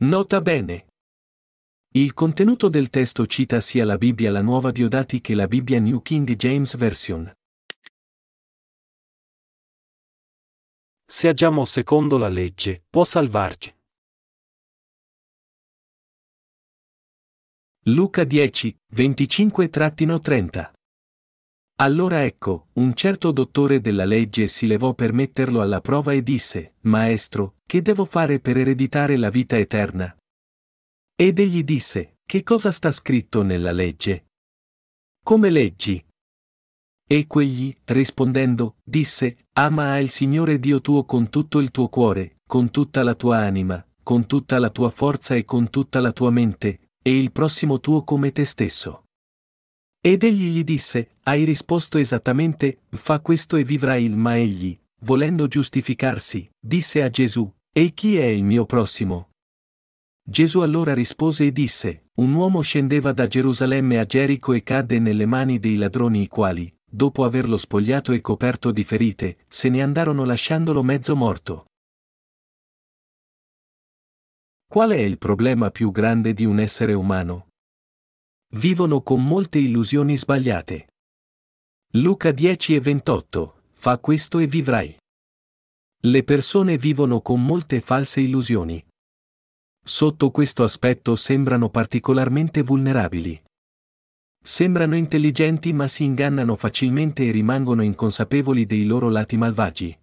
Nota bene. Il contenuto del testo cita sia la Bibbia la Nuova Diodati che la Bibbia New King James Version. Se agiamo secondo la legge, può salvarci. Luca 10, 25-30 Allora ecco, un certo dottore della legge si levò per metterlo alla prova e disse, Maestro, che devo fare per ereditare la vita eterna? Ed egli disse, Che cosa sta scritto nella legge? Come leggi? E quegli, rispondendo, disse, Ama il Signore Dio tuo con tutto il tuo cuore, con tutta la tua anima, con tutta la tua forza e con tutta la tua mente, e il prossimo tuo come te stesso. Ed egli gli disse, hai risposto esattamente, fa questo e vivrai il ma egli, volendo giustificarsi, disse a Gesù, e chi è il mio prossimo? Gesù allora rispose e disse, un uomo scendeva da Gerusalemme a Gerico e cadde nelle mani dei ladroni i quali, dopo averlo spogliato e coperto di ferite, se ne andarono lasciandolo mezzo morto. Qual è il problema più grande di un essere umano? Vivono con molte illusioni sbagliate. Luca 10 e 28, fa questo e vivrai. Le persone vivono con molte false illusioni. Sotto questo aspetto sembrano particolarmente vulnerabili. Sembrano intelligenti ma si ingannano facilmente e rimangono inconsapevoli dei loro lati malvagi.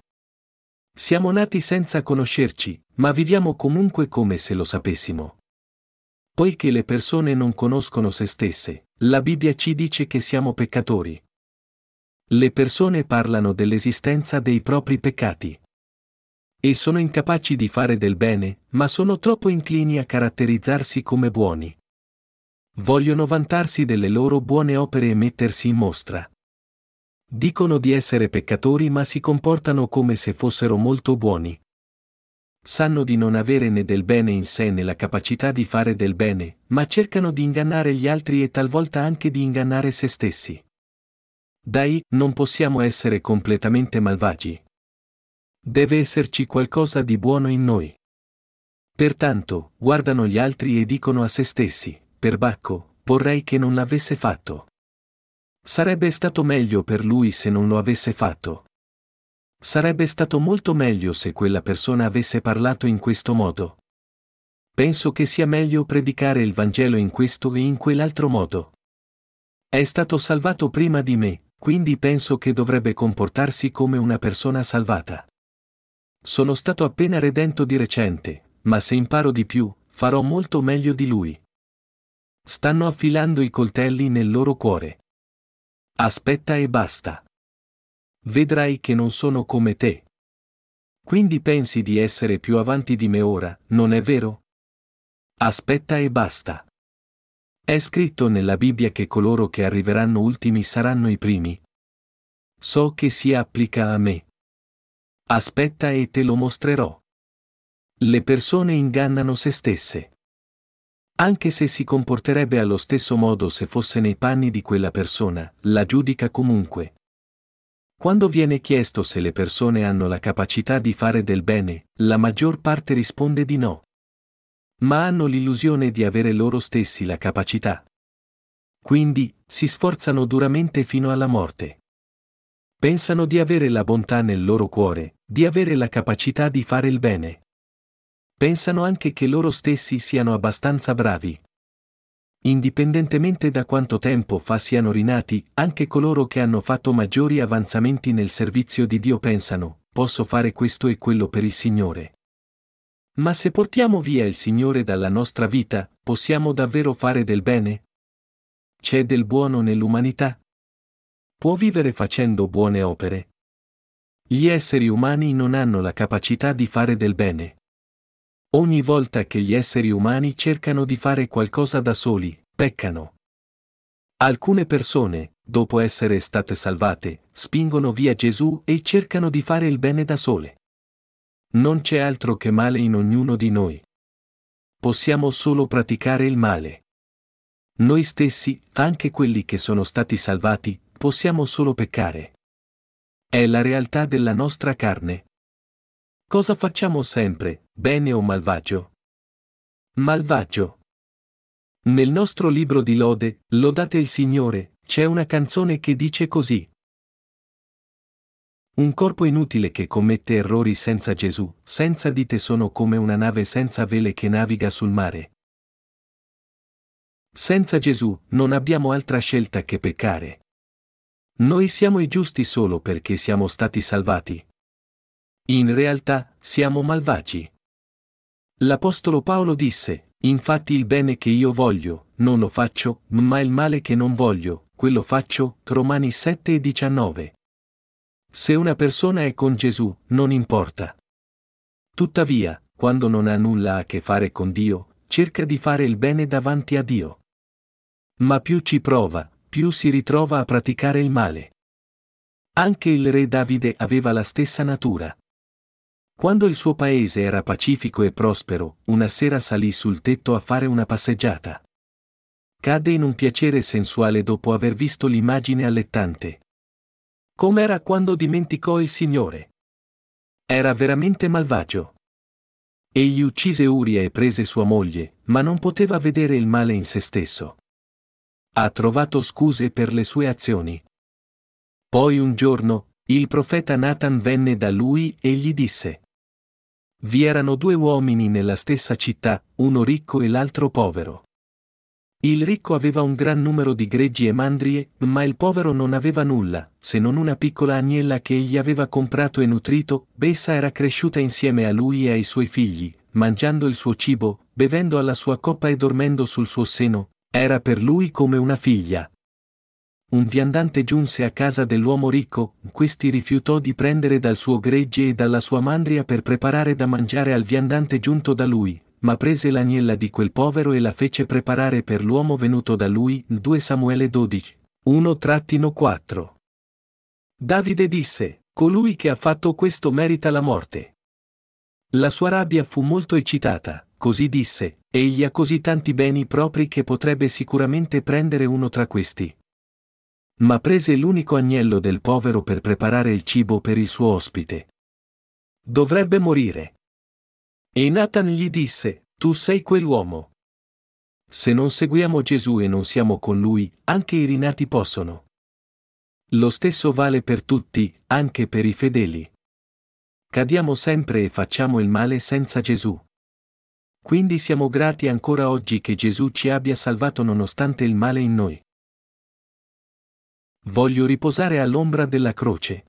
Siamo nati senza conoscerci, ma viviamo comunque come se lo sapessimo. Poiché le persone non conoscono se stesse, la Bibbia ci dice che siamo peccatori. Le persone parlano dell'esistenza dei propri peccati. E sono incapaci di fare del bene, ma sono troppo inclini a caratterizzarsi come buoni. Vogliono vantarsi delle loro buone opere e mettersi in mostra. Dicono di essere peccatori ma si comportano come se fossero molto buoni. Sanno di non avere né del bene in sé né la capacità di fare del bene, ma cercano di ingannare gli altri e talvolta anche di ingannare se stessi. Dai, non possiamo essere completamente malvagi. Deve esserci qualcosa di buono in noi. Pertanto, guardano gli altri e dicono a se stessi, per Bacco, vorrei che non l'avesse fatto. Sarebbe stato meglio per lui se non lo avesse fatto. Sarebbe stato molto meglio se quella persona avesse parlato in questo modo. Penso che sia meglio predicare il Vangelo in questo e in quell'altro modo. È stato salvato prima di me, quindi penso che dovrebbe comportarsi come una persona salvata. Sono stato appena redento di recente, ma se imparo di più, farò molto meglio di lui. Stanno affilando i coltelli nel loro cuore. Aspetta e basta. Vedrai che non sono come te. Quindi pensi di essere più avanti di me ora, non è vero? Aspetta e basta. È scritto nella Bibbia che coloro che arriveranno ultimi saranno i primi. So che si applica a me. Aspetta e te lo mostrerò. Le persone ingannano se stesse anche se si comporterebbe allo stesso modo se fosse nei panni di quella persona, la giudica comunque. Quando viene chiesto se le persone hanno la capacità di fare del bene, la maggior parte risponde di no. Ma hanno l'illusione di avere loro stessi la capacità. Quindi, si sforzano duramente fino alla morte. Pensano di avere la bontà nel loro cuore, di avere la capacità di fare il bene pensano anche che loro stessi siano abbastanza bravi. Indipendentemente da quanto tempo fa siano rinati, anche coloro che hanno fatto maggiori avanzamenti nel servizio di Dio pensano, posso fare questo e quello per il Signore. Ma se portiamo via il Signore dalla nostra vita, possiamo davvero fare del bene? C'è del buono nell'umanità? Può vivere facendo buone opere? Gli esseri umani non hanno la capacità di fare del bene. Ogni volta che gli esseri umani cercano di fare qualcosa da soli, peccano. Alcune persone, dopo essere state salvate, spingono via Gesù e cercano di fare il bene da sole. Non c'è altro che male in ognuno di noi. Possiamo solo praticare il male. Noi stessi, anche quelli che sono stati salvati, possiamo solo peccare. È la realtà della nostra carne, Cosa facciamo sempre, bene o malvagio? Malvagio. Nel nostro libro di lode, Lodate il Signore, c'è una canzone che dice così. Un corpo inutile che commette errori senza Gesù, senza di te sono come una nave senza vele che naviga sul mare. Senza Gesù non abbiamo altra scelta che peccare. Noi siamo i giusti solo perché siamo stati salvati. In realtà, siamo malvagi. L'Apostolo Paolo disse, infatti il bene che io voglio, non lo faccio, ma il male che non voglio, quello faccio, Romani 7 e 19. Se una persona è con Gesù, non importa. Tuttavia, quando non ha nulla a che fare con Dio, cerca di fare il bene davanti a Dio. Ma più ci prova, più si ritrova a praticare il male. Anche il re Davide aveva la stessa natura. Quando il suo paese era pacifico e prospero, una sera salì sul tetto a fare una passeggiata. Cadde in un piacere sensuale dopo aver visto l'immagine allettante. Com'era quando dimenticò il Signore? Era veramente malvagio. Egli uccise Uria e prese sua moglie, ma non poteva vedere il male in se stesso. Ha trovato scuse per le sue azioni. Poi un giorno, il profeta Nathan venne da lui e gli disse. Vi erano due uomini nella stessa città, uno ricco e l'altro povero. Il ricco aveva un gran numero di greggi e mandrie, ma il povero non aveva nulla, se non una piccola agnella che egli aveva comprato e nutrito, essa era cresciuta insieme a lui e ai suoi figli, mangiando il suo cibo, bevendo alla sua coppa e dormendo sul suo seno, era per lui come una figlia. Un viandante giunse a casa dell'uomo ricco, questi rifiutò di prendere dal suo gregge e dalla sua mandria per preparare da mangiare al viandante giunto da lui, ma prese l'agnella di quel povero e la fece preparare per l'uomo venuto da lui, 2 Samuele 12. 1-4. Davide disse, colui che ha fatto questo merita la morte. La sua rabbia fu molto eccitata, così disse, egli ha così tanti beni propri che potrebbe sicuramente prendere uno tra questi. Ma prese l'unico agnello del povero per preparare il cibo per il suo ospite. Dovrebbe morire. E Nathan gli disse, tu sei quell'uomo. Se non seguiamo Gesù e non siamo con lui, anche i rinati possono. Lo stesso vale per tutti, anche per i fedeli. Cadiamo sempre e facciamo il male senza Gesù. Quindi siamo grati ancora oggi che Gesù ci abbia salvato nonostante il male in noi. Voglio riposare all'ombra della croce.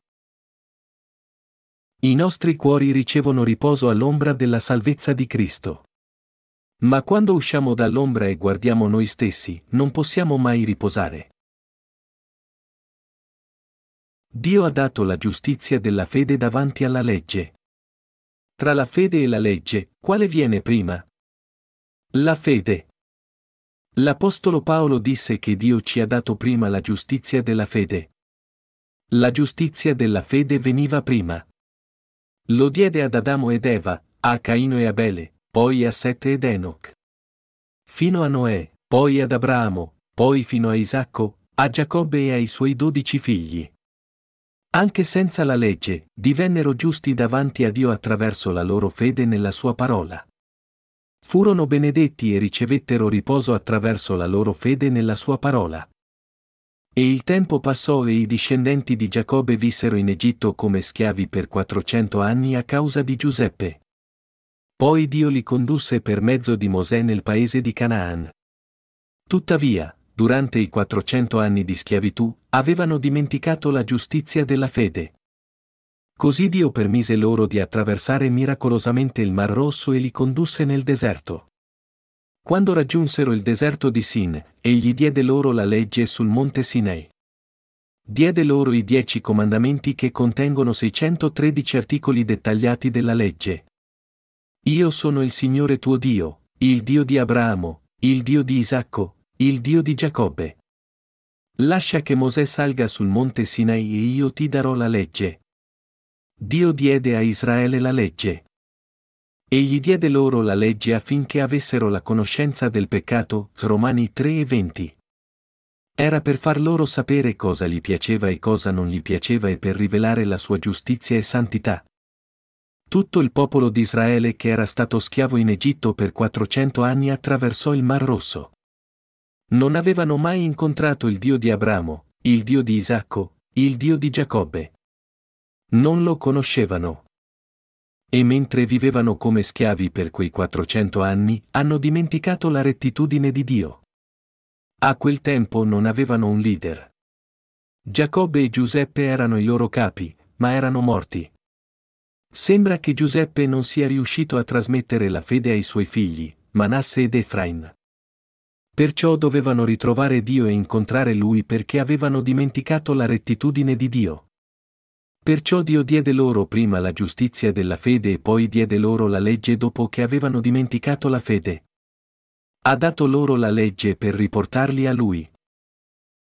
I nostri cuori ricevono riposo all'ombra della salvezza di Cristo. Ma quando usciamo dall'ombra e guardiamo noi stessi, non possiamo mai riposare. Dio ha dato la giustizia della fede davanti alla legge. Tra la fede e la legge, quale viene prima? La fede. L'Apostolo Paolo disse che Dio ci ha dato prima la giustizia della fede. La giustizia della fede veniva prima. Lo diede ad Adamo ed Eva, a Caino e Abele, poi a Sette ed Enoch. Fino a Noè, poi ad Abramo, poi fino a Isacco, a Giacobbe e ai suoi dodici figli. Anche senza la legge, divennero giusti davanti a Dio attraverso la loro fede nella sua parola. Furono benedetti e ricevettero riposo attraverso la loro fede nella sua parola. E il tempo passò e i discendenti di Giacobbe vissero in Egitto come schiavi per 400 anni a causa di Giuseppe. Poi Dio li condusse per mezzo di Mosè nel paese di Canaan. Tuttavia, durante i 400 anni di schiavitù, avevano dimenticato la giustizia della fede. Così Dio permise loro di attraversare miracolosamente il Mar Rosso e li condusse nel deserto. Quando raggiunsero il deserto di Sin, egli diede loro la legge sul monte Sinei. Diede loro i dieci comandamenti che contengono 613 articoli dettagliati della legge. Io sono il Signore tuo Dio, il Dio di Abramo, il Dio di Isacco, il Dio di Giacobbe. Lascia che Mosè salga sul monte Sinai e io ti darò la legge. Dio diede a Israele la legge. Egli diede loro la legge affinché avessero la conoscenza del peccato, Romani 3 e 20. Era per far loro sapere cosa gli piaceva e cosa non gli piaceva e per rivelare la sua giustizia e santità. Tutto il popolo di Israele che era stato schiavo in Egitto per 400 anni attraversò il Mar Rosso. Non avevano mai incontrato il Dio di Abramo, il Dio di Isacco, il Dio di Giacobbe. Non lo conoscevano. E mentre vivevano come schiavi per quei 400 anni, hanno dimenticato la rettitudine di Dio. A quel tempo non avevano un leader. Giacobbe e Giuseppe erano i loro capi, ma erano morti. Sembra che Giuseppe non sia riuscito a trasmettere la fede ai suoi figli, Manasse ed Efrain. Perciò dovevano ritrovare Dio e incontrare Lui perché avevano dimenticato la rettitudine di Dio. Perciò Dio diede loro prima la giustizia della fede e poi diede loro la legge dopo che avevano dimenticato la fede. Ha dato loro la legge per riportarli a Lui.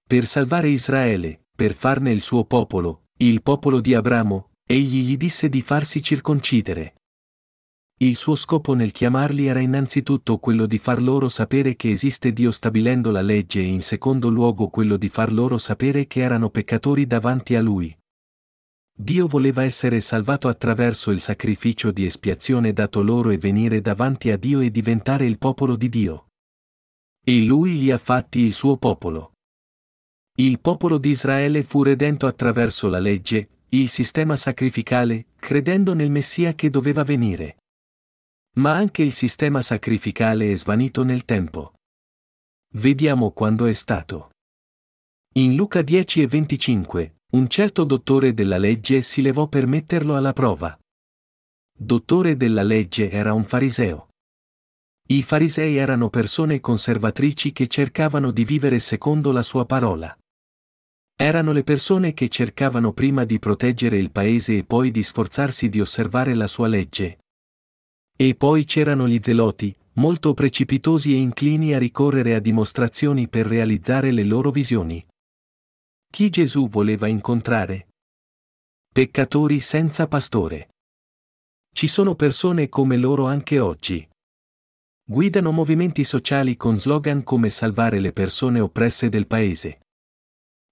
Per salvare Israele, per farne il suo popolo, il popolo di Abramo, egli gli disse di farsi circoncidere. Il suo scopo nel chiamarli era innanzitutto quello di far loro sapere che esiste Dio stabilendo la legge e in secondo luogo quello di far loro sapere che erano peccatori davanti a Lui. Dio voleva essere salvato attraverso il sacrificio di espiazione dato loro e venire davanti a Dio e diventare il popolo di Dio. E Lui li ha fatti il suo popolo. Il popolo di Israele fu redento attraverso la legge, il sistema sacrificale, credendo nel Messia che doveva venire. Ma anche il sistema sacrificale è svanito nel tempo. Vediamo quando è stato. In Luca 10 e 25, un certo dottore della legge si levò per metterlo alla prova. Dottore della legge era un fariseo. I farisei erano persone conservatrici che cercavano di vivere secondo la sua parola. Erano le persone che cercavano prima di proteggere il paese e poi di sforzarsi di osservare la sua legge, e poi c'erano gli zeloti, molto precipitosi e inclini a ricorrere a dimostrazioni per realizzare le loro visioni. Chi Gesù voleva incontrare? Peccatori senza pastore. Ci sono persone come loro anche oggi. Guidano movimenti sociali con slogan come salvare le persone oppresse del paese.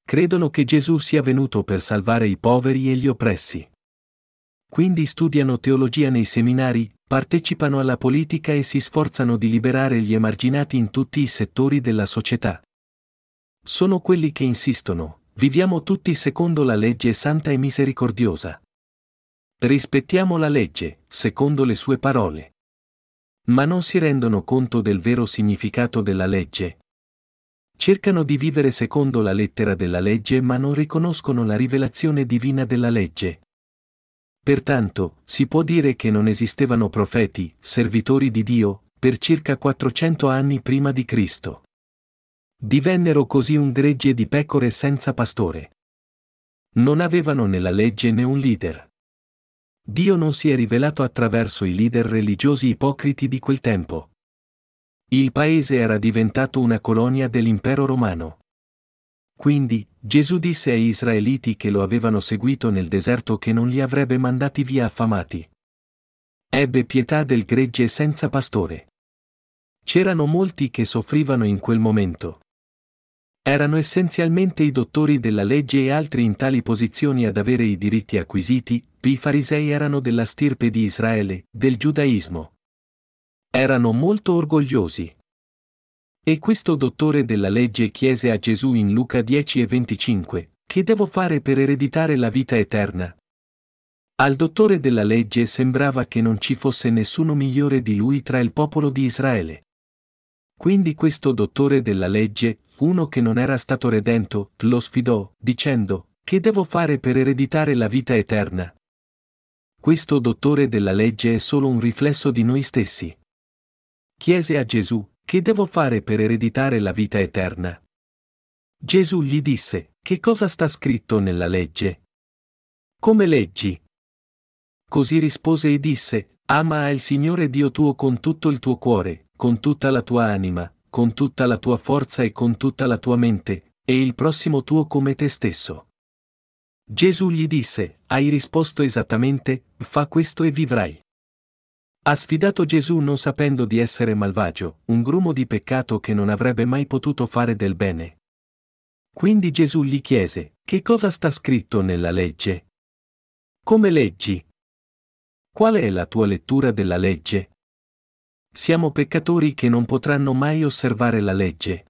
Credono che Gesù sia venuto per salvare i poveri e gli oppressi. Quindi studiano teologia nei seminari, partecipano alla politica e si sforzano di liberare gli emarginati in tutti i settori della società. Sono quelli che insistono, viviamo tutti secondo la legge santa e misericordiosa. Rispettiamo la legge, secondo le sue parole. Ma non si rendono conto del vero significato della legge. Cercano di vivere secondo la lettera della legge ma non riconoscono la rivelazione divina della legge. Pertanto, si può dire che non esistevano profeti, servitori di Dio, per circa 400 anni prima di Cristo. Divennero così un gregge di pecore senza pastore. Non avevano né la legge né un leader. Dio non si è rivelato attraverso i leader religiosi ipocriti di quel tempo. Il paese era diventato una colonia dell'impero romano. Quindi, Gesù disse ai Israeliti che lo avevano seguito nel deserto che non li avrebbe mandati via affamati. Ebbe pietà del gregge senza pastore. C'erano molti che soffrivano in quel momento. Erano essenzialmente i dottori della legge e altri in tali posizioni ad avere i diritti acquisiti, i farisei erano della stirpe di Israele, del giudaismo. Erano molto orgogliosi. E questo dottore della legge chiese a Gesù in Luca 10 e 25, che devo fare per ereditare la vita eterna? Al dottore della legge sembrava che non ci fosse nessuno migliore di lui tra il popolo di Israele. Quindi questo dottore della legge, uno che non era stato redento, lo sfidò, dicendo, che devo fare per ereditare la vita eterna? Questo dottore della legge è solo un riflesso di noi stessi. Chiese a Gesù, che devo fare per ereditare la vita eterna? Gesù gli disse, che cosa sta scritto nella legge? Come leggi? Così rispose e disse, ama il Signore Dio tuo con tutto il tuo cuore, con tutta la tua anima, con tutta la tua forza e con tutta la tua mente, e il prossimo tuo come te stesso. Gesù gli disse, hai risposto esattamente, fa questo e vivrai. Ha sfidato Gesù non sapendo di essere malvagio, un grumo di peccato che non avrebbe mai potuto fare del bene. Quindi Gesù gli chiese, che cosa sta scritto nella legge? Come leggi? Qual è la tua lettura della legge? Siamo peccatori che non potranno mai osservare la legge.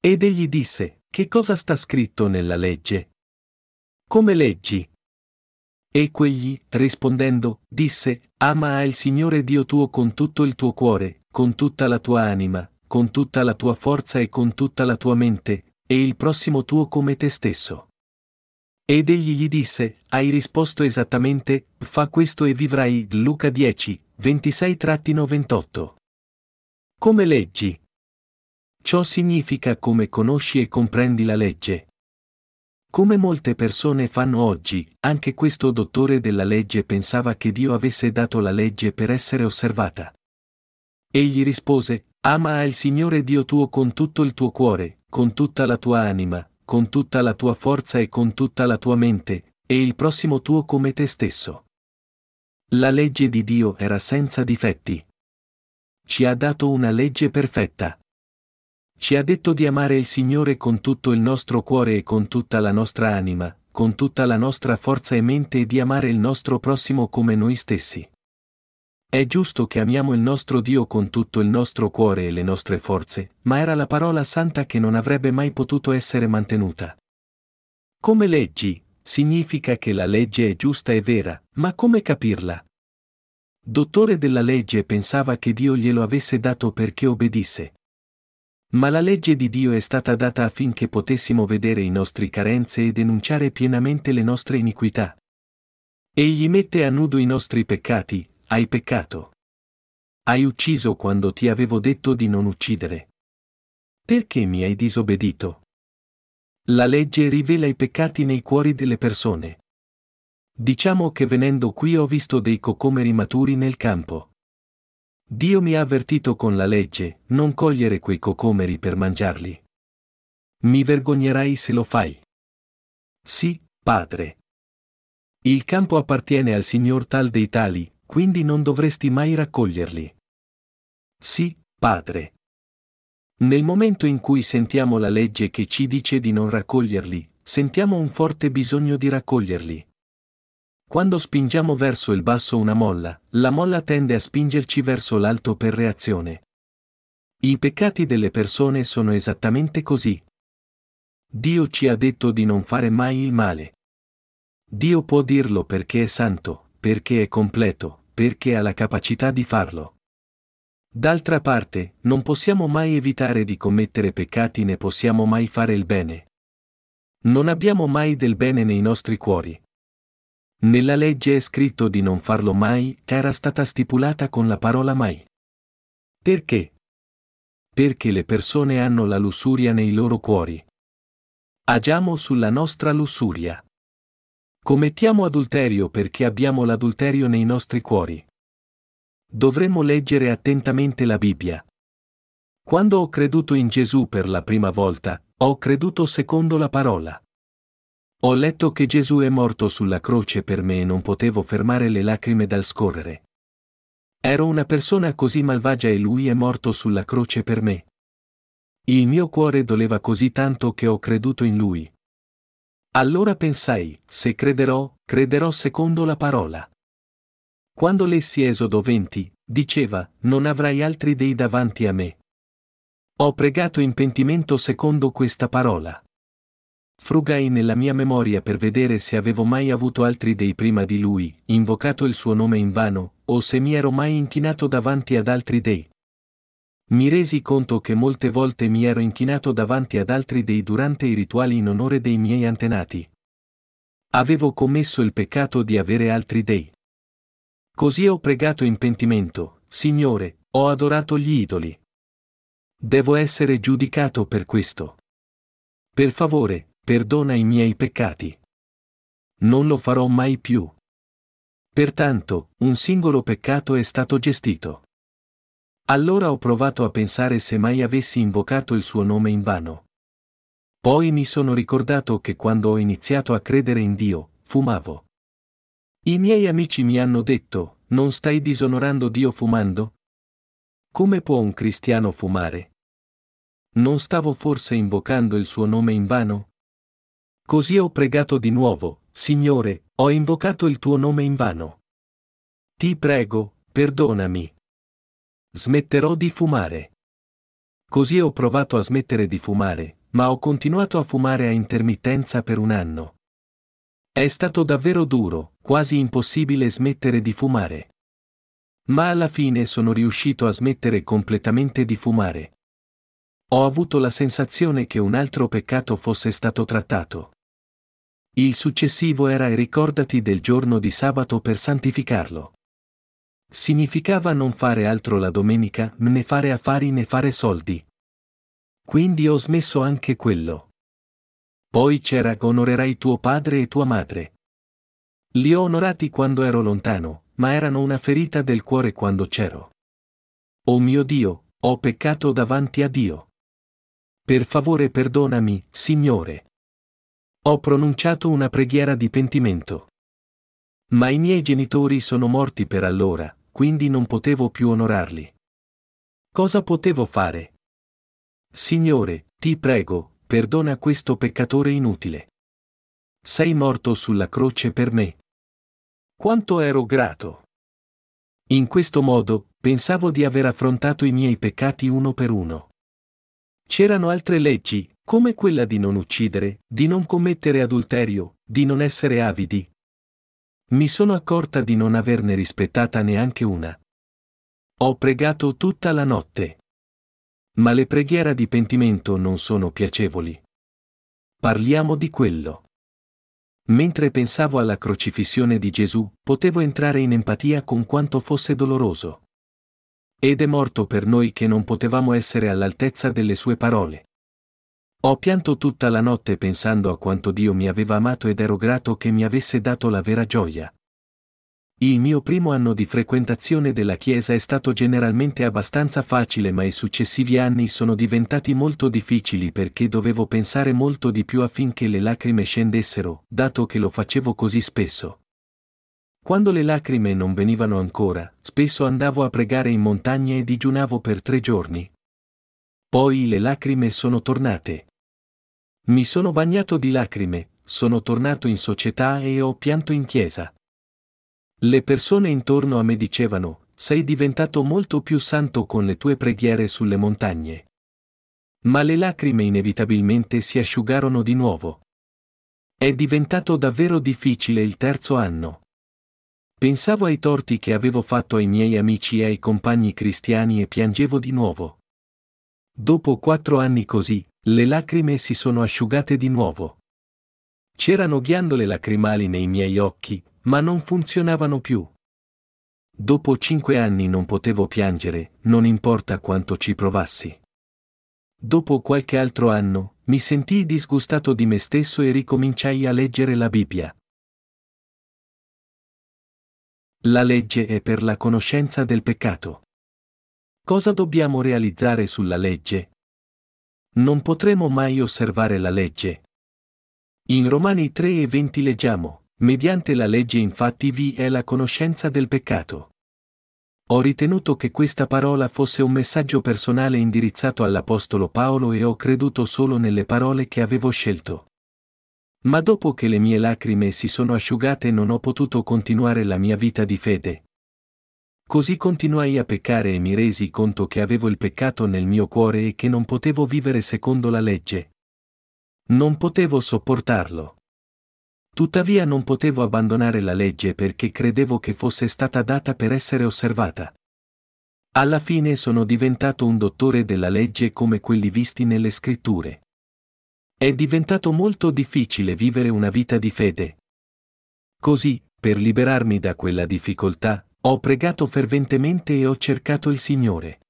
Ed egli disse, che cosa sta scritto nella legge? Come leggi? E quegli, rispondendo, disse, Ama il Signore Dio tuo con tutto il tuo cuore, con tutta la tua anima, con tutta la tua forza e con tutta la tua mente, e il prossimo tuo come te stesso. Ed egli gli disse, hai risposto esattamente, fa questo e vivrai. Luca 10, 26-28. Come leggi? Ciò significa come conosci e comprendi la legge. Come molte persone fanno oggi, anche questo dottore della legge pensava che Dio avesse dato la legge per essere osservata. Egli rispose, Ama il Signore Dio tuo con tutto il tuo cuore, con tutta la tua anima, con tutta la tua forza e con tutta la tua mente, e il prossimo tuo come te stesso. La legge di Dio era senza difetti. Ci ha dato una legge perfetta. Ci ha detto di amare il Signore con tutto il nostro cuore e con tutta la nostra anima, con tutta la nostra forza e mente e di amare il nostro prossimo come noi stessi. È giusto che amiamo il nostro Dio con tutto il nostro cuore e le nostre forze, ma era la parola santa che non avrebbe mai potuto essere mantenuta. Come leggi, significa che la legge è giusta e vera, ma come capirla? Dottore della legge pensava che Dio glielo avesse dato perché obbedisse. Ma la legge di Dio è stata data affinché potessimo vedere i nostri carenze e denunciare pienamente le nostre iniquità. Egli mette a nudo i nostri peccati, hai peccato. Hai ucciso quando ti avevo detto di non uccidere. Perché mi hai disobbedito? La legge rivela i peccati nei cuori delle persone. Diciamo che venendo qui ho visto dei cocomeri maturi nel campo. Dio mi ha avvertito con la legge, non cogliere quei cocomeri per mangiarli. Mi vergognerai se lo fai. Sì, padre. Il campo appartiene al signor tal dei tali, quindi non dovresti mai raccoglierli. Sì, padre. Nel momento in cui sentiamo la legge che ci dice di non raccoglierli, sentiamo un forte bisogno di raccoglierli. Quando spingiamo verso il basso una molla, la molla tende a spingerci verso l'alto per reazione. I peccati delle persone sono esattamente così. Dio ci ha detto di non fare mai il male. Dio può dirlo perché è santo, perché è completo, perché ha la capacità di farlo. D'altra parte, non possiamo mai evitare di commettere peccati né possiamo mai fare il bene. Non abbiamo mai del bene nei nostri cuori. Nella legge è scritto di non farlo mai, che era stata stipulata con la parola mai. Perché? Perché le persone hanno la lussuria nei loro cuori. Agiamo sulla nostra lussuria. Commettiamo adulterio perché abbiamo l'adulterio nei nostri cuori. Dovremmo leggere attentamente la Bibbia. Quando ho creduto in Gesù per la prima volta, ho creduto secondo la parola. Ho letto che Gesù è morto sulla croce per me e non potevo fermare le lacrime dal scorrere. Ero una persona così malvagia e lui è morto sulla croce per me. Il mio cuore doleva così tanto che ho creduto in lui. Allora pensai, se crederò, crederò secondo la parola. Quando lessi Esodo 20, diceva, non avrai altri dei davanti a me. Ho pregato in pentimento secondo questa parola. Frugai nella mia memoria per vedere se avevo mai avuto altri dei prima di lui, invocato il suo nome invano, o se mi ero mai inchinato davanti ad altri dei. Mi resi conto che molte volte mi ero inchinato davanti ad altri dei durante i rituali in onore dei miei antenati. Avevo commesso il peccato di avere altri dei. Così ho pregato in pentimento, Signore, ho adorato gli idoli. Devo essere giudicato per questo. Per favore, perdona i miei peccati. Non lo farò mai più. Pertanto, un singolo peccato è stato gestito. Allora ho provato a pensare se mai avessi invocato il suo nome in vano. Poi mi sono ricordato che quando ho iniziato a credere in Dio, fumavo. I miei amici mi hanno detto, non stai disonorando Dio fumando? Come può un cristiano fumare? Non stavo forse invocando il suo nome in vano? Così ho pregato di nuovo, Signore, ho invocato il tuo nome in vano. Ti prego, perdonami. Smetterò di fumare. Così ho provato a smettere di fumare, ma ho continuato a fumare a intermittenza per un anno. È stato davvero duro, quasi impossibile smettere di fumare. Ma alla fine sono riuscito a smettere completamente di fumare. Ho avuto la sensazione che un altro peccato fosse stato trattato. Il successivo era ricordati del giorno di sabato per santificarlo. Significava non fare altro la domenica, né fare affari né fare soldi. Quindi ho smesso anche quello. Poi c'era onorerai tuo padre e tua madre. Li ho onorati quando ero lontano, ma erano una ferita del cuore quando c'ero. Oh mio Dio, ho peccato davanti a Dio. Per favore perdonami, Signore. Ho pronunciato una preghiera di pentimento. Ma i miei genitori sono morti per allora, quindi non potevo più onorarli. Cosa potevo fare? Signore, ti prego, perdona questo peccatore inutile. Sei morto sulla croce per me. Quanto ero grato. In questo modo, pensavo di aver affrontato i miei peccati uno per uno. C'erano altre leggi, come quella di non uccidere, di non commettere adulterio, di non essere avidi, mi sono accorta di non averne rispettata neanche una. Ho pregato tutta la notte. Ma le preghiere di pentimento non sono piacevoli. Parliamo di quello. Mentre pensavo alla crocifissione di Gesù, potevo entrare in empatia con quanto fosse doloroso. Ed è morto per noi che non potevamo essere all'altezza delle sue parole. Ho pianto tutta la notte pensando a quanto Dio mi aveva amato ed ero grato che mi avesse dato la vera gioia. Il mio primo anno di frequentazione della Chiesa è stato generalmente abbastanza facile ma i successivi anni sono diventati molto difficili perché dovevo pensare molto di più affinché le lacrime scendessero, dato che lo facevo così spesso. Quando le lacrime non venivano ancora, spesso andavo a pregare in montagna e digiunavo per tre giorni. Poi le lacrime sono tornate. Mi sono bagnato di lacrime, sono tornato in società e ho pianto in chiesa. Le persone intorno a me dicevano, sei diventato molto più santo con le tue preghiere sulle montagne. Ma le lacrime inevitabilmente si asciugarono di nuovo. È diventato davvero difficile il terzo anno. Pensavo ai torti che avevo fatto ai miei amici e ai compagni cristiani e piangevo di nuovo. Dopo quattro anni così, le lacrime si sono asciugate di nuovo. C'erano ghiandole lacrimali nei miei occhi, ma non funzionavano più. Dopo cinque anni non potevo piangere, non importa quanto ci provassi. Dopo qualche altro anno, mi sentii disgustato di me stesso e ricominciai a leggere la Bibbia. La legge è per la conoscenza del peccato. Cosa dobbiamo realizzare sulla legge? Non potremo mai osservare la legge. In Romani 3 e 20 leggiamo, mediante la legge infatti vi è la conoscenza del peccato. Ho ritenuto che questa parola fosse un messaggio personale indirizzato all'Apostolo Paolo e ho creduto solo nelle parole che avevo scelto. Ma dopo che le mie lacrime si sono asciugate non ho potuto continuare la mia vita di fede, Così continuai a peccare e mi resi conto che avevo il peccato nel mio cuore e che non potevo vivere secondo la legge. Non potevo sopportarlo. Tuttavia non potevo abbandonare la legge perché credevo che fosse stata data per essere osservata. Alla fine sono diventato un dottore della legge come quelli visti nelle scritture. È diventato molto difficile vivere una vita di fede. Così, per liberarmi da quella difficoltà, ho pregato ferventemente e ho cercato il Signore.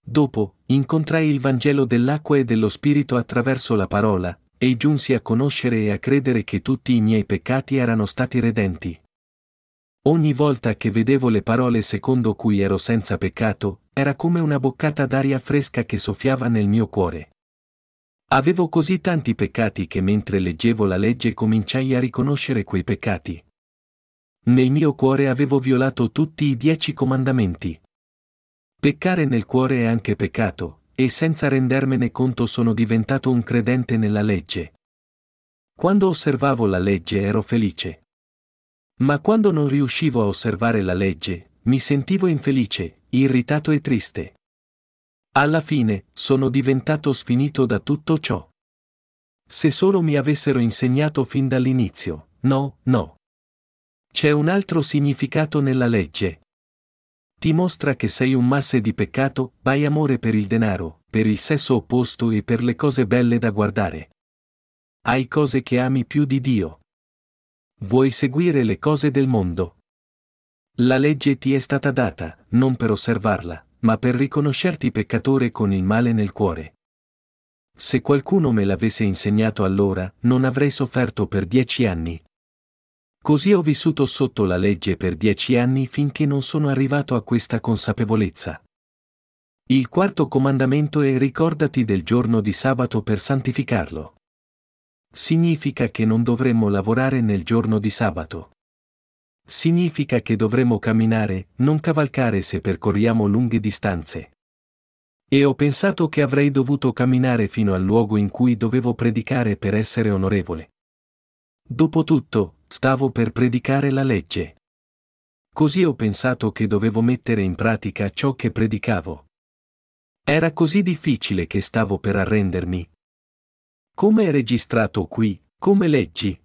Dopo, incontrai il Vangelo dell'acqua e dello Spirito attraverso la parola, e giunsi a conoscere e a credere che tutti i miei peccati erano stati redenti. Ogni volta che vedevo le parole secondo cui ero senza peccato, era come una boccata d'aria fresca che soffiava nel mio cuore. Avevo così tanti peccati che mentre leggevo la legge cominciai a riconoscere quei peccati. Nel mio cuore avevo violato tutti i dieci comandamenti. Peccare nel cuore è anche peccato, e senza rendermene conto sono diventato un credente nella legge. Quando osservavo la legge ero felice. Ma quando non riuscivo a osservare la legge, mi sentivo infelice, irritato e triste. Alla fine, sono diventato sfinito da tutto ciò. Se solo mi avessero insegnato fin dall'inizio, no, no. C'è un altro significato nella legge. Ti mostra che sei un masse di peccato, hai amore per il denaro, per il sesso opposto e per le cose belle da guardare. Hai cose che ami più di Dio. Vuoi seguire le cose del mondo. La legge ti è stata data, non per osservarla, ma per riconoscerti peccatore con il male nel cuore. Se qualcuno me l'avesse insegnato allora, non avrei sofferto per dieci anni. Così ho vissuto sotto la legge per dieci anni finché non sono arrivato a questa consapevolezza. Il quarto comandamento è ricordati del giorno di sabato per santificarlo. Significa che non dovremmo lavorare nel giorno di sabato. Significa che dovremmo camminare, non cavalcare se percorriamo lunghe distanze. E ho pensato che avrei dovuto camminare fino al luogo in cui dovevo predicare per essere onorevole. Dopotutto, stavo per predicare la legge. Così ho pensato che dovevo mettere in pratica ciò che predicavo. Era così difficile che stavo per arrendermi. Come è registrato qui, come leggi?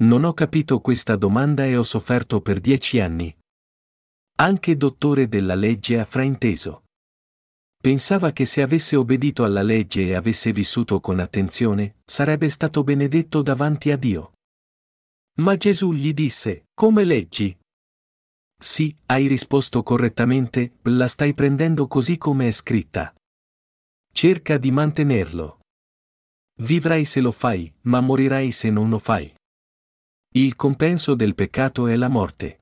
Non ho capito questa domanda e ho sofferto per dieci anni. Anche dottore della legge ha frainteso. Pensava che se avesse obbedito alla legge e avesse vissuto con attenzione, sarebbe stato benedetto davanti a Dio. Ma Gesù gli disse, come leggi? Sì, hai risposto correttamente, la stai prendendo così come è scritta. Cerca di mantenerlo. Vivrai se lo fai, ma morirai se non lo fai. Il compenso del peccato è la morte.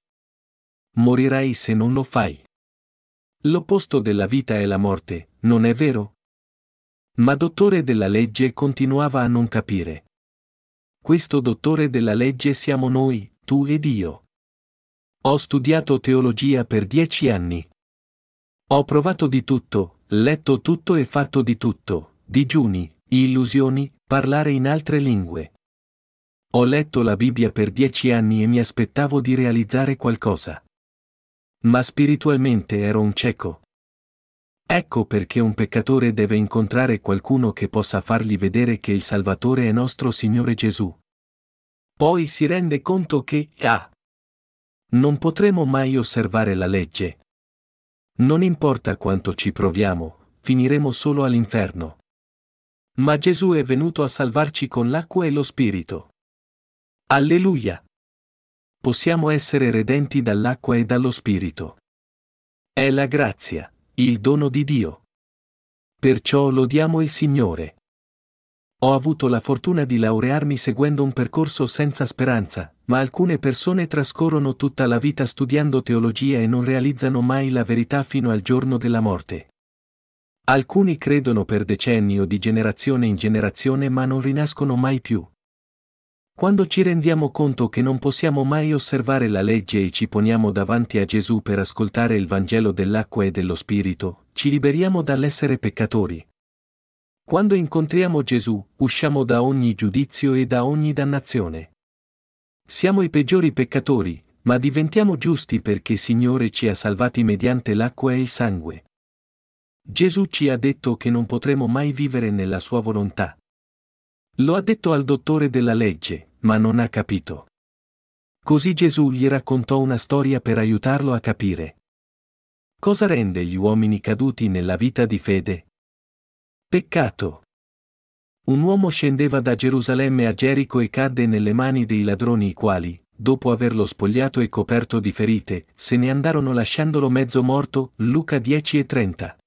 Morirai se non lo fai. L'opposto della vita è la morte, non è vero? Ma dottore della legge continuava a non capire. Questo dottore della legge siamo noi, tu ed io. Ho studiato teologia per dieci anni. Ho provato di tutto, letto tutto e fatto di tutto, digiuni, illusioni, parlare in altre lingue. Ho letto la Bibbia per dieci anni e mi aspettavo di realizzare qualcosa. Ma spiritualmente ero un cieco. Ecco perché un peccatore deve incontrare qualcuno che possa fargli vedere che il Salvatore è nostro Signore Gesù. Poi si rende conto che, ah, non potremo mai osservare la legge. Non importa quanto ci proviamo, finiremo solo all'inferno. Ma Gesù è venuto a salvarci con l'acqua e lo Spirito. Alleluia! Possiamo essere redenti dall'acqua e dallo Spirito. È la grazia il dono di Dio. Perciò lodiamo il Signore. Ho avuto la fortuna di laurearmi seguendo un percorso senza speranza, ma alcune persone trascorrono tutta la vita studiando teologia e non realizzano mai la verità fino al giorno della morte. Alcuni credono per decenni o di generazione in generazione ma non rinascono mai più. Quando ci rendiamo conto che non possiamo mai osservare la legge e ci poniamo davanti a Gesù per ascoltare il Vangelo dell'acqua e dello Spirito, ci liberiamo dall'essere peccatori. Quando incontriamo Gesù, usciamo da ogni giudizio e da ogni dannazione. Siamo i peggiori peccatori, ma diventiamo giusti perché Signore ci ha salvati mediante l'acqua e il sangue. Gesù ci ha detto che non potremo mai vivere nella sua volontà. Lo ha detto al dottore della legge, ma non ha capito. Così Gesù gli raccontò una storia per aiutarlo a capire. Cosa rende gli uomini caduti nella vita di fede? Peccato. Un uomo scendeva da Gerusalemme a Gerico e cadde nelle mani dei ladroni i quali, dopo averlo spogliato e coperto di ferite, se ne andarono lasciandolo mezzo morto, Luca 10 e 30.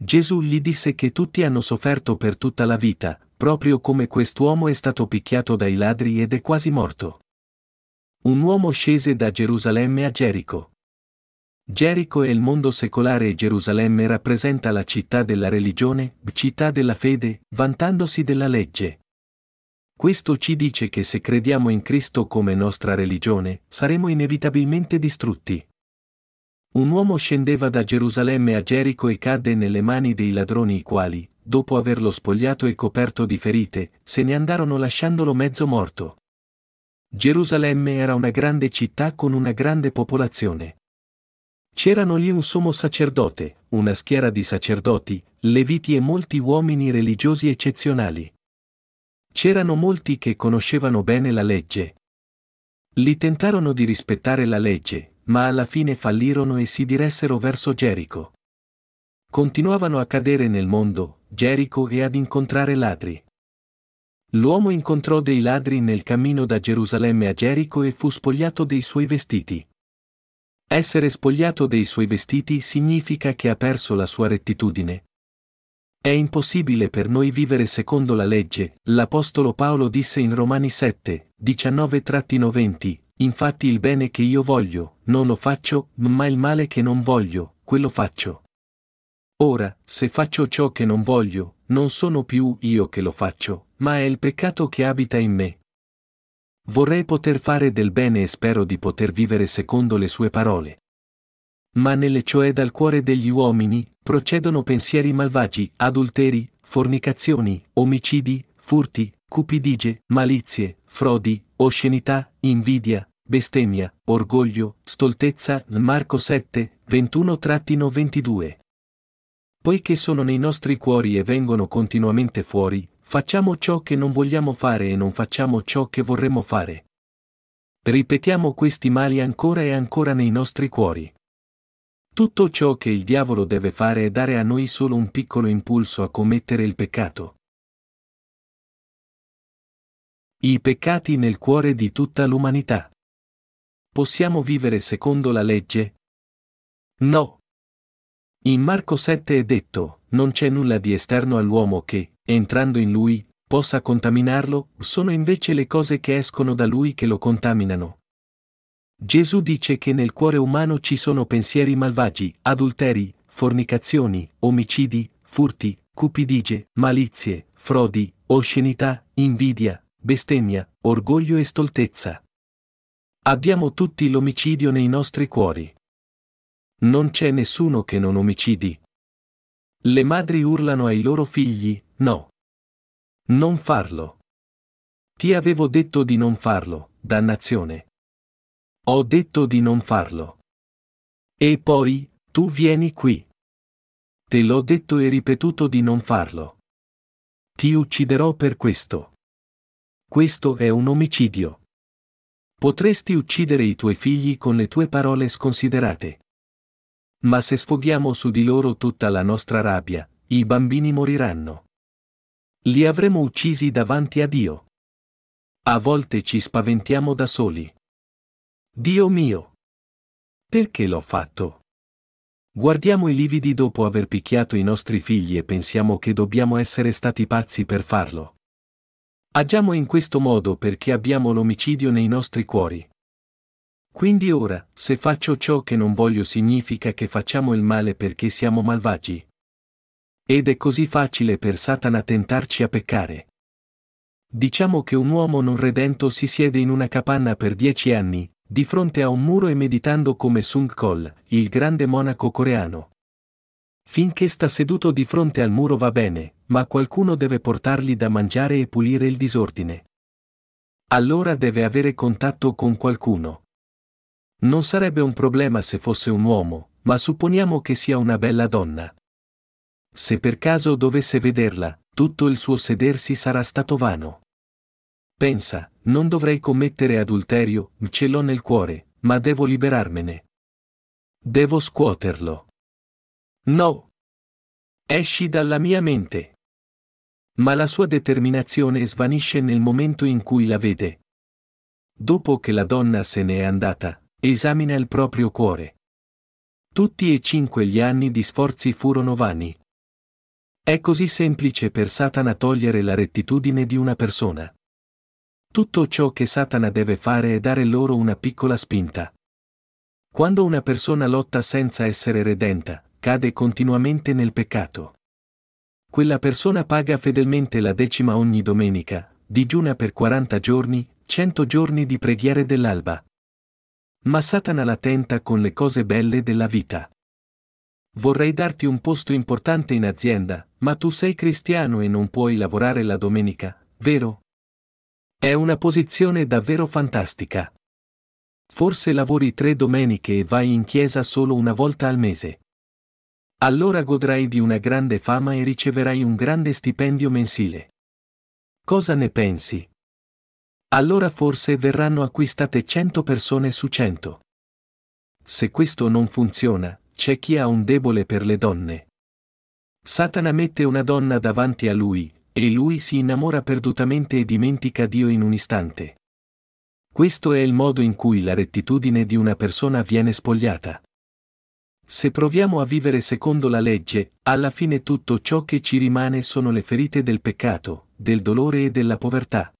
Gesù gli disse che tutti hanno sofferto per tutta la vita, proprio come quest'uomo è stato picchiato dai ladri ed è quasi morto. Un uomo scese da Gerusalemme a Gerico. Gerico è il mondo secolare e Gerusalemme rappresenta la città della religione, città della fede, vantandosi della legge. Questo ci dice che se crediamo in Cristo come nostra religione, saremo inevitabilmente distrutti. Un uomo scendeva da Gerusalemme a Gerico e cadde nelle mani dei ladroni i quali, dopo averlo spogliato e coperto di ferite, se ne andarono lasciandolo mezzo morto. Gerusalemme era una grande città con una grande popolazione. C'erano lì un sommo sacerdote, una schiera di sacerdoti, leviti e molti uomini religiosi eccezionali. C'erano molti che conoscevano bene la legge. Li tentarono di rispettare la legge, ma alla fine fallirono e si diressero verso Gerico. Continuavano a cadere nel mondo, Gerico e ad incontrare ladri. L'uomo incontrò dei ladri nel cammino da Gerusalemme a Gerico e fu spogliato dei suoi vestiti. Essere spogliato dei suoi vestiti significa che ha perso la sua rettitudine. È impossibile per noi vivere secondo la legge, l'Apostolo Paolo disse in Romani 7, 19-20, infatti il bene che io voglio, non lo faccio, ma il male che non voglio, quello faccio. Ora, se faccio ciò che non voglio, non sono più io che lo faccio, ma è il peccato che abita in me. Vorrei poter fare del bene e spero di poter vivere secondo le sue parole. Ma nelle cioè dal cuore degli uomini, procedono pensieri malvagi, adulteri, fornicazioni, omicidi, furti, cupidigie, malizie, frodi, oscenità, invidia, bestemmia, orgoglio, stoltezza. Marco 7, 21-22 poiché sono nei nostri cuori e vengono continuamente fuori, facciamo ciò che non vogliamo fare e non facciamo ciò che vorremmo fare. Ripetiamo questi mali ancora e ancora nei nostri cuori. Tutto ciò che il diavolo deve fare è dare a noi solo un piccolo impulso a commettere il peccato. I peccati nel cuore di tutta l'umanità. Possiamo vivere secondo la legge? No. In Marco 7 è detto, non c'è nulla di esterno all'uomo che, entrando in lui, possa contaminarlo, sono invece le cose che escono da lui che lo contaminano. Gesù dice che nel cuore umano ci sono pensieri malvagi, adulteri, fornicazioni, omicidi, furti, cupidigie, malizie, frodi, oscenità, invidia, bestemmia, orgoglio e stoltezza. Abbiamo tutti l'omicidio nei nostri cuori. Non c'è nessuno che non omicidi. Le madri urlano ai loro figli, no. Non farlo. Ti avevo detto di non farlo, dannazione. Ho detto di non farlo. E poi, tu vieni qui. Te l'ho detto e ripetuto di non farlo. Ti ucciderò per questo. Questo è un omicidio. Potresti uccidere i tuoi figli con le tue parole sconsiderate. Ma se sfoghiamo su di loro tutta la nostra rabbia, i bambini moriranno. Li avremo uccisi davanti a Dio. A volte ci spaventiamo da soli. Dio mio! Perché l'ho fatto? Guardiamo i lividi dopo aver picchiato i nostri figli e pensiamo che dobbiamo essere stati pazzi per farlo. Agiamo in questo modo perché abbiamo l'omicidio nei nostri cuori. Quindi ora, se faccio ciò che non voglio significa che facciamo il male perché siamo malvagi. Ed è così facile per Satana tentarci a peccare. Diciamo che un uomo non redento si siede in una capanna per dieci anni, di fronte a un muro e meditando come Sung Kol, il grande monaco coreano. Finché sta seduto di fronte al muro va bene, ma qualcuno deve portargli da mangiare e pulire il disordine. Allora deve avere contatto con qualcuno. Non sarebbe un problema se fosse un uomo, ma supponiamo che sia una bella donna. Se per caso dovesse vederla, tutto il suo sedersi sarà stato vano. Pensa, non dovrei commettere adulterio, ce l'ho nel cuore, ma devo liberarmene. Devo scuoterlo. No. Esci dalla mia mente. Ma la sua determinazione svanisce nel momento in cui la vede. Dopo che la donna se n'è andata, Esamina il proprio cuore. Tutti e cinque gli anni di sforzi furono vani. È così semplice per Satana togliere la rettitudine di una persona. Tutto ciò che Satana deve fare è dare loro una piccola spinta. Quando una persona lotta senza essere redenta, cade continuamente nel peccato. Quella persona paga fedelmente la decima ogni domenica, digiuna per 40 giorni, 100 giorni di preghiere dell'alba. Ma Satana la tenta con le cose belle della vita. Vorrei darti un posto importante in azienda, ma tu sei cristiano e non puoi lavorare la domenica, vero? È una posizione davvero fantastica. Forse lavori tre domeniche e vai in chiesa solo una volta al mese. Allora godrai di una grande fama e riceverai un grande stipendio mensile. Cosa ne pensi? Allora forse verranno acquistate 100 persone su 100. Se questo non funziona, c'è chi ha un debole per le donne. Satana mette una donna davanti a lui, e lui si innamora perdutamente e dimentica Dio in un istante. Questo è il modo in cui la rettitudine di una persona viene spogliata. Se proviamo a vivere secondo la legge, alla fine tutto ciò che ci rimane sono le ferite del peccato, del dolore e della povertà.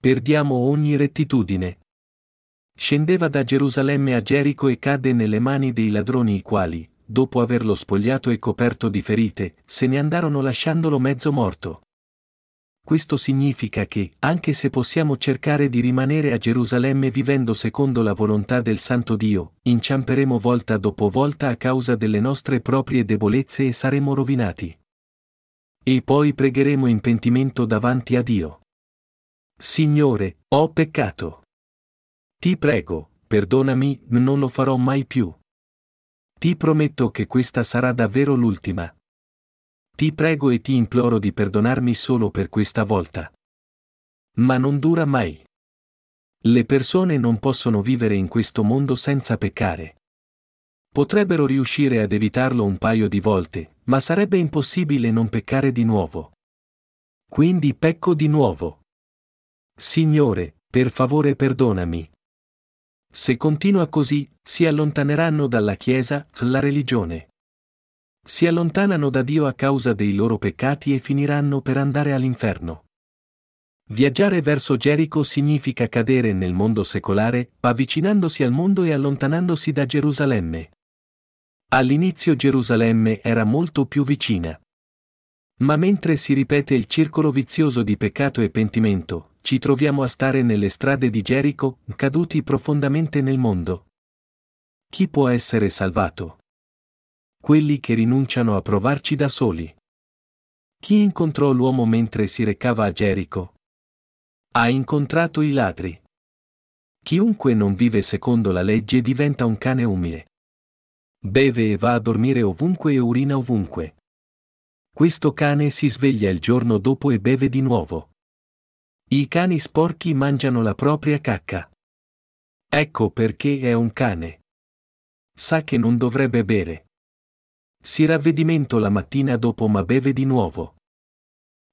Perdiamo ogni rettitudine. Scendeva da Gerusalemme a Gerico e cadde nelle mani dei ladroni i quali, dopo averlo spogliato e coperto di ferite, se ne andarono lasciandolo mezzo morto. Questo significa che, anche se possiamo cercare di rimanere a Gerusalemme vivendo secondo la volontà del Santo Dio, inciamperemo volta dopo volta a causa delle nostre proprie debolezze e saremo rovinati. E poi pregheremo in pentimento davanti a Dio. Signore, ho peccato. Ti prego, perdonami, non lo farò mai più. Ti prometto che questa sarà davvero l'ultima. Ti prego e ti imploro di perdonarmi solo per questa volta. Ma non dura mai. Le persone non possono vivere in questo mondo senza peccare. Potrebbero riuscire ad evitarlo un paio di volte, ma sarebbe impossibile non peccare di nuovo. Quindi pecco di nuovo. Signore, per favore perdonami. Se continua così, si allontaneranno dalla Chiesa, la religione. Si allontanano da Dio a causa dei loro peccati e finiranno per andare all'inferno. Viaggiare verso Gerico significa cadere nel mondo secolare, avvicinandosi al mondo e allontanandosi da Gerusalemme. All'inizio Gerusalemme era molto più vicina. Ma mentre si ripete il circolo vizioso di peccato e pentimento, ci troviamo a stare nelle strade di Gerico, caduti profondamente nel mondo. Chi può essere salvato? Quelli che rinunciano a provarci da soli. Chi incontrò l'uomo mentre si recava a Gerico? Ha incontrato i ladri. Chiunque non vive secondo la legge diventa un cane umile. Beve e va a dormire ovunque e urina ovunque. Questo cane si sveglia il giorno dopo e beve di nuovo. I cani sporchi mangiano la propria cacca. Ecco perché è un cane. Sa che non dovrebbe bere. Si ravvedimento la mattina dopo ma beve di nuovo.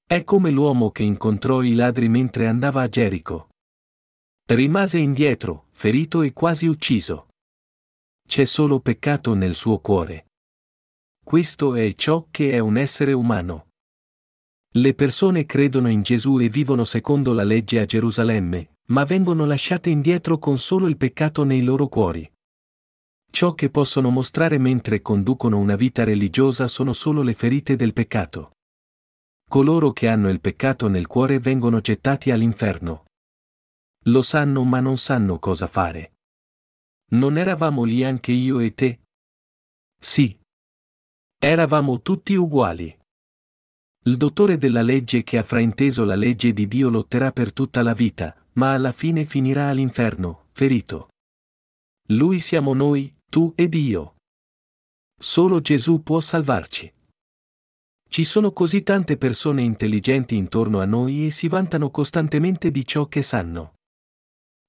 È come l'uomo che incontrò i ladri mentre andava a Gerico. Rimase indietro, ferito e quasi ucciso. C'è solo peccato nel suo cuore. Questo è ciò che è un essere umano. Le persone credono in Gesù e vivono secondo la legge a Gerusalemme, ma vengono lasciate indietro con solo il peccato nei loro cuori. Ciò che possono mostrare mentre conducono una vita religiosa sono solo le ferite del peccato. Coloro che hanno il peccato nel cuore vengono gettati all'inferno. Lo sanno ma non sanno cosa fare. Non eravamo lì anche io e te? Sì. Eravamo tutti uguali. Il dottore della legge che ha frainteso la legge di Dio lotterà per tutta la vita, ma alla fine finirà all'inferno, ferito. Lui siamo noi, tu ed io. Solo Gesù può salvarci. Ci sono così tante persone intelligenti intorno a noi e si vantano costantemente di ciò che sanno.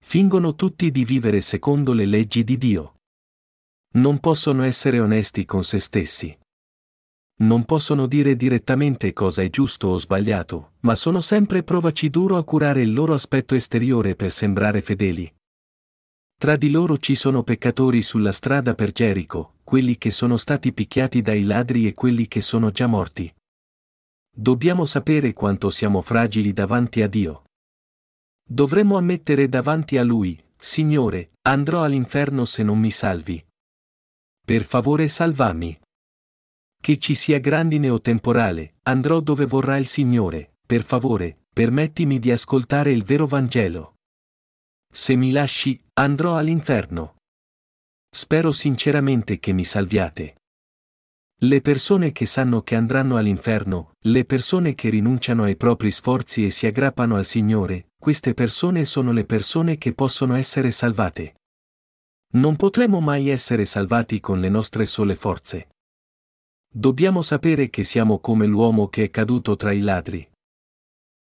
Fingono tutti di vivere secondo le leggi di Dio. Non possono essere onesti con se stessi non possono dire direttamente cosa è giusto o sbagliato, ma sono sempre provaci duro a curare il loro aspetto esteriore per sembrare fedeli. Tra di loro ci sono peccatori sulla strada per Gerico, quelli che sono stati picchiati dai ladri e quelli che sono già morti. Dobbiamo sapere quanto siamo fragili davanti a Dio. Dovremmo ammettere davanti a Lui, Signore, andrò all'inferno se non mi salvi. Per favore salvami. Che ci sia grandine o temporale, andrò dove vorrà il Signore, per favore, permettimi di ascoltare il vero Vangelo. Se mi lasci, andrò all'inferno. Spero sinceramente che mi salviate. Le persone che sanno che andranno all'inferno, le persone che rinunciano ai propri sforzi e si aggrappano al Signore, queste persone sono le persone che possono essere salvate. Non potremo mai essere salvati con le nostre sole forze. Dobbiamo sapere che siamo come l'uomo che è caduto tra i ladri.